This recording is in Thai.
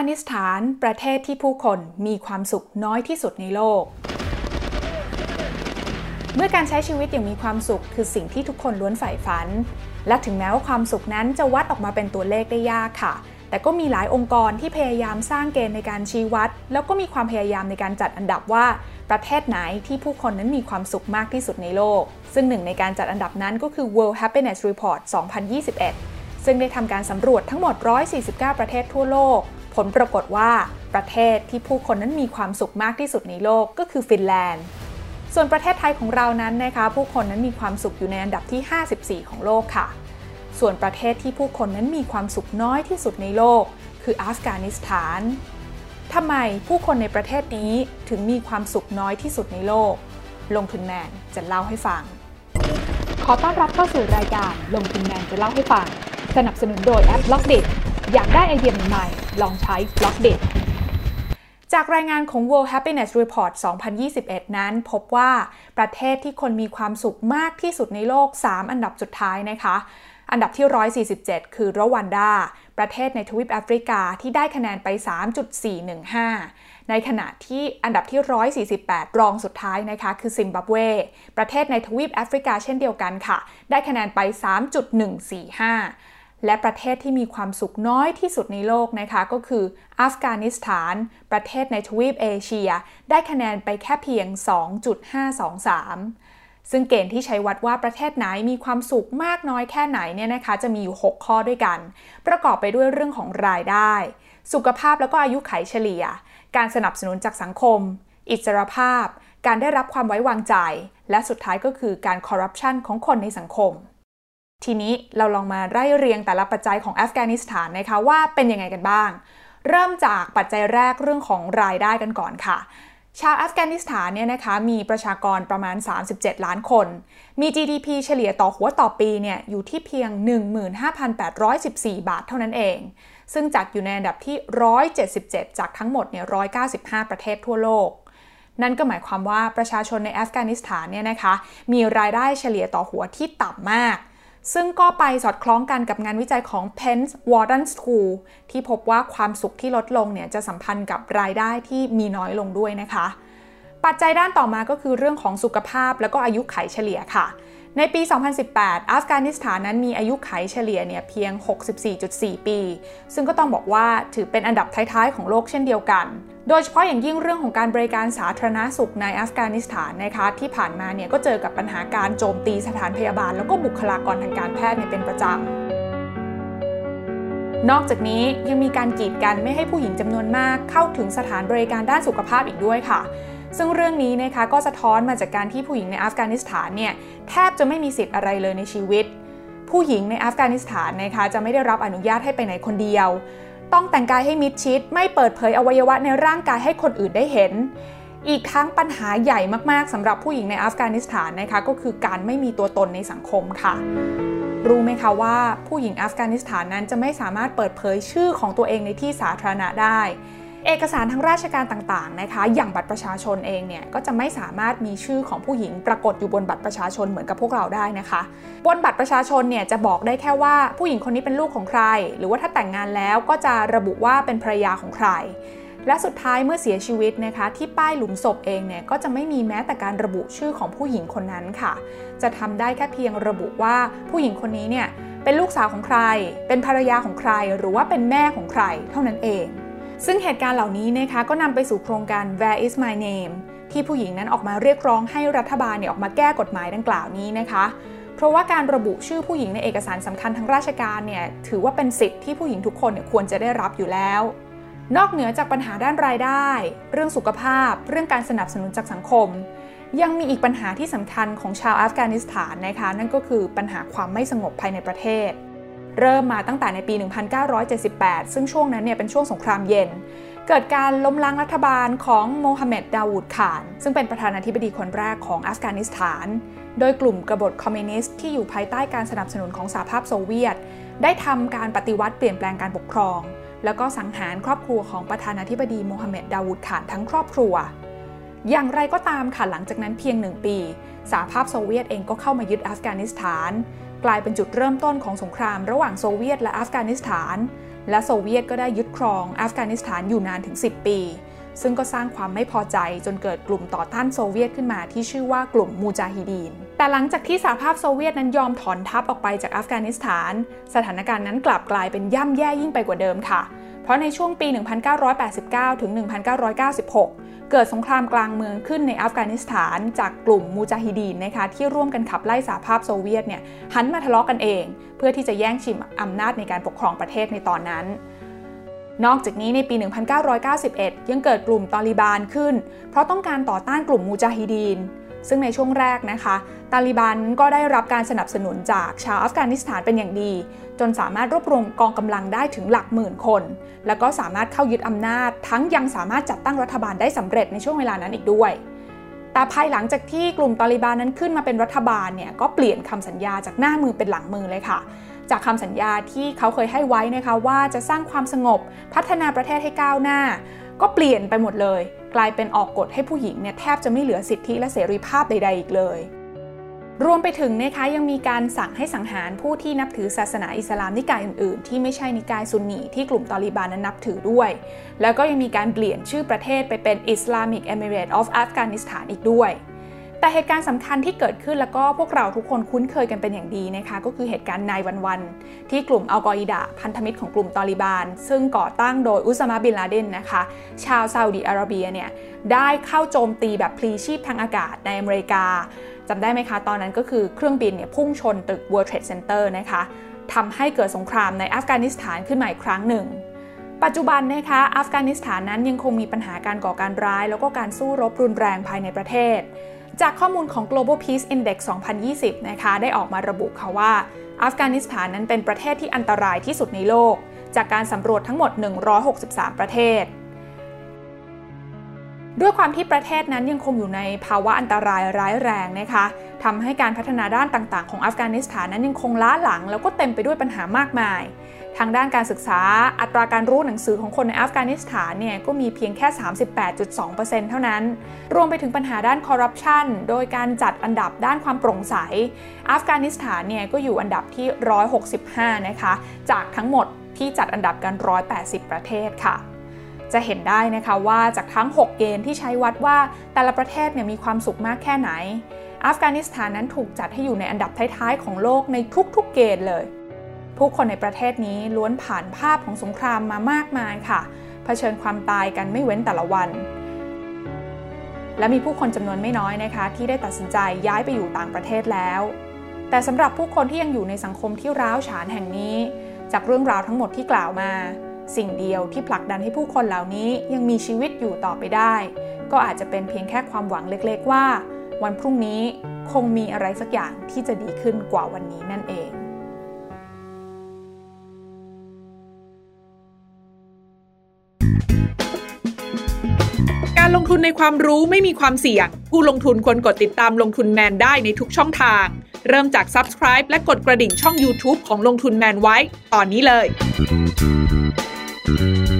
านิสถาน ประเทศที่ผู้คนมีความสุขน้อยที่สุดในโลก เมื่อการใช้ชีวิตอย่างมีความสุขคือสิ่งที่ทุกคนล้วนใฝ่ฝัน และถึงแม้ว่าความสุขนั้นจะวัดออกมาเป็นตัวเลขได้ยากค่ะ แต่ก็มีหลายองค์กรที่พยายามสร้างเกณฑ์ในการชี้วัด แล้วก็มีความพยายามในการจัดอันดับว่า ประเทศไหนที่ผู้คนนั้นมีความสุขมากที่สุดในโลก ซึ่งหนึ่งในการจัดอันดับนั้นก็คือ World Happiness Report 2021ซึ่งได้ทำการสำรวจทั้งหมด 149 ประเทศทั่วโลก ผลปรากฏว่าประเทศที่ผู้คนนั้นมีความสุขมากที่สุดในโลกก็คือฟินแลนด์ ส่วนประเทศไทยของเรานั้นนะคะ ผู้คนนั้นมีความสุขอยู่ในอันดับที่ 54 ของโลกค่ะ ส่วนประเทศที่ผู้คนนั้นมีความสุขน้อยที่สุดในโลก คืออัฟกานิสถานทำไมผู้คนในประเทศนี้ถึงมีความสุขน้อยที่สุดในโลก ลงทุนแมนจะเล่าให้ฟัง ขอต้อนรับเข้าสู่รายการลงทุนแมนจะเล่าให้ฟัง สนับสนุนโดยแอป Blockdit อยากได้ไอเดียใหม่ลองใช้ Blockdit จากรายงานของ World Happiness Report 2021 นั้น พบว่าประเทศที่คนมีความสุขมากที่สุดในโลก 3 อันดับสุดท้ายนะคะ อันดับที่ 147 คือรวันดา ประเทศในทวีปแอฟริกาที่ได้คะแนนไป 3.415 ในขณะที่อันดับที่ 148 รองสุดท้ายนะคะ คือซิมบับเว ประเทศในทวีปแอฟริกาเช่นเดียวกันค่ะ ได้คะแนนไป 3.145 และประเทศที่มีความสุขน้อยที่สุดในโลกนะคะ ก็คืออัฟกานิสถาน ประเทศในทวีปเอเชีย ได้คะแนนไปแค่เพียง 2.523 ซึ่งเกณฑ์ที่ใช้วัดว่าประเทศไหนมีความสุขมากน้อยแค่ไหนเนี่ยนะคะ จะมีอยู่ 6 ข้อด้วยกัน ประกอบไปด้วยเรื่องของรายได้ สุขภาพแล้วก็อายุไขเฉลี่ย การสนับสนุนจากสังคม อิสรภาพ การได้รับความไว้วางใจ และสุดท้ายก็คือการคอร์รัปชันของคนในสังคม ทีนี้เราลองมาไล่เรียงแต่ละปัจจัยของอัฟกานิสถานนะคะว่าเป็นยังไงกันบ้าง เริ่มจากปัจจัยแรกเรื่องของรายได้กันก่อนค่ะ ชาวอัฟกานิสถานเนี่ยนะคะมีประชากรประมาณ 37 ล้านคน มี GDP เฉลี่ยต่อหัวต่อปีเนี่ยอยู่ที่เพียง 15,814 บาทเท่านั้นเอง ซึ่งจัดอยู่ในอันดับที่ 177 จากทั้งหมดเนี่ย195 ประเทศทั่วโลกนั่นก็หมายความว่าประชาชนในอัฟกานิสถานเนี่ยนะคะมีรายได้เฉลี่ยต่อหัวที่ต่ำมาก ซึ่งก็ไปสอดคล้องกันกับงานวิจัยของ Penn Warden School ที่พบว่าความสุขที่ลดลงเนี่ยจะสัมพันธ์กับรายได้ที่มีน้อยลงด้วยนะคะ ปัจจัยด้านต่อมาก็คือเรื่องของสุขภาพและก็อายุไขเฉลี่ยค่ะ ในปี 2018 อัฟกานิสถานนั้นมีอายุไขเฉลี่ยเนี่ยเพียง 64.4 ปี ซึ่งก็ต้องบอกว่าถือเป็นอันดับท้ายๆ ของโลกเช่นเดียวกัน โดยเฉพาะอย่างยิ่งเรื่องของการบริการสาธารณาสุขในอัฟกานิสถานนะคะที่ผ่านมาเนี่ยก็เจอกับปัญหาการโจมตีสถานพยาบาล แล้วก็บุคลากรทางการแพทย์เนี่ยเป็นประจำนอกจากนี้ยังมีการกีดกันไม่ให้ผู้หญิงจำนวนมากเข้าถึงสถานบริการด้านสุขภาพอีกด้วยค่ะ ซึ่งเรื่องนี้นะคะก็สะท้อนมาจากการที่ผู้หญิงในอัฟกานิสถานเนี่ยแทบจะไม่มีสิทธิ์อะไรเลยในชีวิต ผู้หญิงในอัฟกานิสถานนะคะจะไม่ได้รับอนุญาตให้ไปไหนคนเดียว ต้องแต่งกายให้มิดชิด ไม่เปิดเผยอวัยวะในร่างกายให้คนอื่นได้เห็น อีกทั้งปัญหาใหญ่มากๆสำหรับผู้หญิงในอัฟกานิสถานนะคะก็คือการไม่มีตัวตนในสังคมค่ะรู้ไหมคะว่าผู้หญิงอัฟกานิสถานนั้นจะไม่สามารถเปิดเผยชื่อของตัวเองในที่สาธารณะได้ เอกสารทางราชการต่างๆนะคะ อย่างบัตรประชาชนเองเนี่ยก็จะไม่สามารถมีชื่อของผู้หญิงปรากฏอยู่บนบัตรประชาชนเหมือนกับพวกเราได้นะคะ บนบัตรประชาชนเนี่ยจะบอกได้แค่ว่าผู้หญิงคนนี้เป็นลูกของใคร หรือว่าถ้าแต่งงานแล้วก็จะระบุว่าเป็นภรรยาของใคร และสุดท้ายเมื่อเสียชีวิตนะคะ ที่ป้ายหลุมศพเองเนี่ยก็จะไม่มีแม้แต่การระบุชื่อของผู้หญิงคนนั้นค่ะ จะทำได้แค่เพียงระบุว่าผู้หญิงคนนี้เนี่ยเป็นลูกสาวของใคร เป็นภรรยาของใคร หรือว่าเป็นแม่ของใคร เท่านั้นเอง ซึ่งเหตุการณ์เหล่านี้นะคะก็นำไปสู่โครงการ Where is my name ที่ผู้หญิงนั้นออกมาเรียกร้องให้รัฐบาลเนี่ยออกมาแก้กฎหมายดังกล่าวนี้นะคะ เพราะว่าการระบุชื่อผู้หญิงในเอกสารสำคัญทางราชการเนี่ยถือว่าเป็นสิทธิ์ที่ผู้หญิงทุกคนเนี่ยควรจะได้รับอยู่แล้ว นอกเหนือจากปัญหาด้านรายได้ เรื่องสุขภาพ เรื่องการสนับสนุนจากสังคม ยังมีอีกปัญหาที่สำคัญของชาวอัฟกานิสถานนะคะนั่นก็คือปัญหาความไม่สงบภายในประเทศ เริ่มมาตั้งแต่ในปี 1978 ซึ่งช่วงนั้นเนี่ยเป็นช่วงสงครามเย็น เกิดการล้มล้างรัฐบาลของโมฮัมเหม็ดดาวูดขาน ซึ่งเป็นประธานาธิบดีคนแรกของอัฟกานิสถาน โดยกลุ่มกบฏคอมมิวนิสต์ที่อยู่ภายใต้การสนับสนุนของสหภาพโซเวียต ได้ทำการปฏิวัติเปลี่ยนแปลงการปกครอง แล้วก็สังหารครอบครัวของประธานาธิบดีโมฮัมเหม็ดดาวูดขานทั้งครอบครัว อย่างไรก็ตามค่ะหลังจากนั้นเพียงหนึ่งปีสหภาพโซเวียตเองก็เข้ามายึดอัฟกานิสถาน กลายเป็นจุดเริ่มต้นของสงครามระหว่างโซเวียตและอัฟกานิสถาน และโซเวียตก็ได้ยึดครองอัฟกานิสถานอยู่นานถึง 10 ปี ซึ่งก็สร้างความไม่พอใจจนเกิดกลุ่มต่อต้านโซเวียตขึ้นมาที่ชื่อว่ากลุ่มมูจาฮิดีน แต่หลังจากที่สหภาพโซเวียตนั้นยอมถอนทัพออกไปจากอัฟกานิสถาน สถานการณ์นั้นกลับกลายเป็นย่ำแย่ยิ่งไปกว่าเดิมค่ะเพราะในช่วงปี 1989 ถึง 1996 เกิดสงครามกลางเมืองขึ้นในอัฟกานิสถานจากกลุ่มมูจาฮิดีนนะคะที่ร่วมกันขับไล่สหภาพโซเวียตเนี่ยหันมาทะเลาะกกันเอง เพื่อที่จะแย่งชิงอำนาจในการปกครองประเทศในตอนนั้นนอกจากนี้ในปี 1991 ยังเกิดกลุ่มตอลิบานขึ้น เพราะต้องการต่อต้านกลุ่มมูจาฮิดีน ซึ่งในช่วงแรกนะคะ ตาลิบันก็ได้รับการสนับสนุนจากชาวอัฟกานิสถานเป็นอย่างดี จนสามารถรวบรวมกองกำลังได้ถึงหลักหมื่นคน แล้วก็สามารถเข้ายึดอำนาจ ทั้งยังสามารถจัดตั้งรัฐบาลได้สำเร็จในช่วงเวลานั้นอีกด้วย แต่ภายหลังจากที่กลุ่มตาลิบันนั้นขึ้นมาเป็นรัฐบาลเนี่ยก็เปลี่ยนคำสัญญาจากหน้ามือเป็นหลังมือเลยค่ะจากคำสัญญาที่เขาเคยให้ไว้นะคะว่าจะสร้างความสงบ พัฒนาประเทศให้ก้าวหน้า ก็เปลี่ยนไปหมดเลย กลายเป็นออกกฎให้ผู้หญิงเนี่ยแทบจะไม่เหลือสิทธิและเสรีภาพใด ๆ อีกเลย รวมไปถึงนะคะยังมีการสั่งให้สังหารผู้ที่นับถือศาสนาอิสลามนิกายอื่น ๆ ที่ไม่ใช่นิกายซุนนีที่กลุ่มตอริบานนั้นนับถือด้วย แล้วก็ยังมีการเปลี่ยนชื่อประเทศไปเป็น Islamic Emirate of Afghanistan อีกด้วย แต่เหตุการณ์สำคัญที่เกิดขึ้นแล้วก็พวกเราทุกคนคุ้นเคยกันเป็นอย่างดีนะคะ ก็คือเหตุการณ์นายวันวันที่กลุ่มอัลกออิดะพันธมิตรของกลุ่มตอริบาน ซึ่งก่อตั้งโดยอุซามาบินลาเดนนะคะ ชาวซาอุดีอาระเบียเนี่ยได้เข้าโจมตีแบบพลีชีพทางอากาศในอเมริกาจำได้ไหมคะ ตอนนั้นก็คือเครื่องบินเนี่ยพุ่งชนตึก World Trade Center นะคะทำให้เกิดสงครามในอัฟกานิสถานขึ้นมาอีกครั้งหนึ่งปัจจุบันนะคะอัฟกานิสถานนั้นยังคงมีปัญหาการก่อการร้าย แล้วก็การสู้รบรุนแรงภายในประเทศ จากข้อมูลของ Global Peace Index 2020 นะคะ ได้ออกมาระบุค่ะว่า อัฟกานิสถานนั้นเป็นประเทศที่อันตรายที่สุดในโลก จากการสำรวจทั้งหมด 163 ประเทศ ด้วยความที่ประเทศนั้นยังคงอยู่ในภาวะอันตรายร้ายแรงนะคะทำให้การพัฒนาด้านต่างๆ ของอัฟกานิสถานนั้นยังคงล้าหลัง แล้วก็เต็มไปด้วยปัญหามากมาย ทางด้านการศึกษาอัตราการรู้หนังสือของคนในอัฟกานิสถานเนี่ยก็มีเพียงแค่ 38.2%เท่านั้น รวมไปถึงปัญหาด้านคอร์รัปชันโดยการจัดอันดับด้านความโปร่งใส อัฟกานิสถานเนี่ยก็อยู่อันดับที่ 165 นะคะ จากทั้งหมดที่จัดอันดับกัน 180 ประเทศค่ะ จะเห็นได้นะคะว่าจากทั้ง 6 เกณฑ์ที่ใช้วัดว่าแต่ละประเทศเนี่ยมีความสุขมากแค่ไหน อัฟกานิสถานนั้นถูกจัดให้อยู่ในอันดับท้ายๆ ของโลกในทุกๆ เกณฑ์เลย ผู้คนในประเทศนี้ล้วนผ่านภาพของสงครามมามากมายค่ะเผชิญความตายกันไม่เว้นแต่ละวัน และมีผู้คนจำนวนไม่น้อยนะคะ ที่ได้ตัดสินใจย้ายไปอยู่ต่างประเทศแล้ว แต่สำหรับผู้คนที่ยังอยู่ในสังคมที่ร้าวฉานแห่งนี้ จากเรื่องราวทั้งหมดที่กล่าวมา สิ่งเดียวที่ผลักดันให้ผู้คนเหล่านี้ยังมีชีวิตอยู่ต่อไปได้ ก็อาจจะเป็นเพียงแค่ความหวังเล็กๆว่า วันพรุ่งนี้คงมีอะไรสักอย่างที่จะดีขึ้นกว่าวันนี้นั่นเองการลงทุนในความรู้ไม่มีความเสี่ยง ผู้ลงทุนควรกดติดตามลงทุนแมนได้ในทุกช่องทาง เริ่มจาก Subscribe และกดกระดิ่งช่อง YouTube ของลงทุนแมนไว้ ตอนนี้เลย Müzik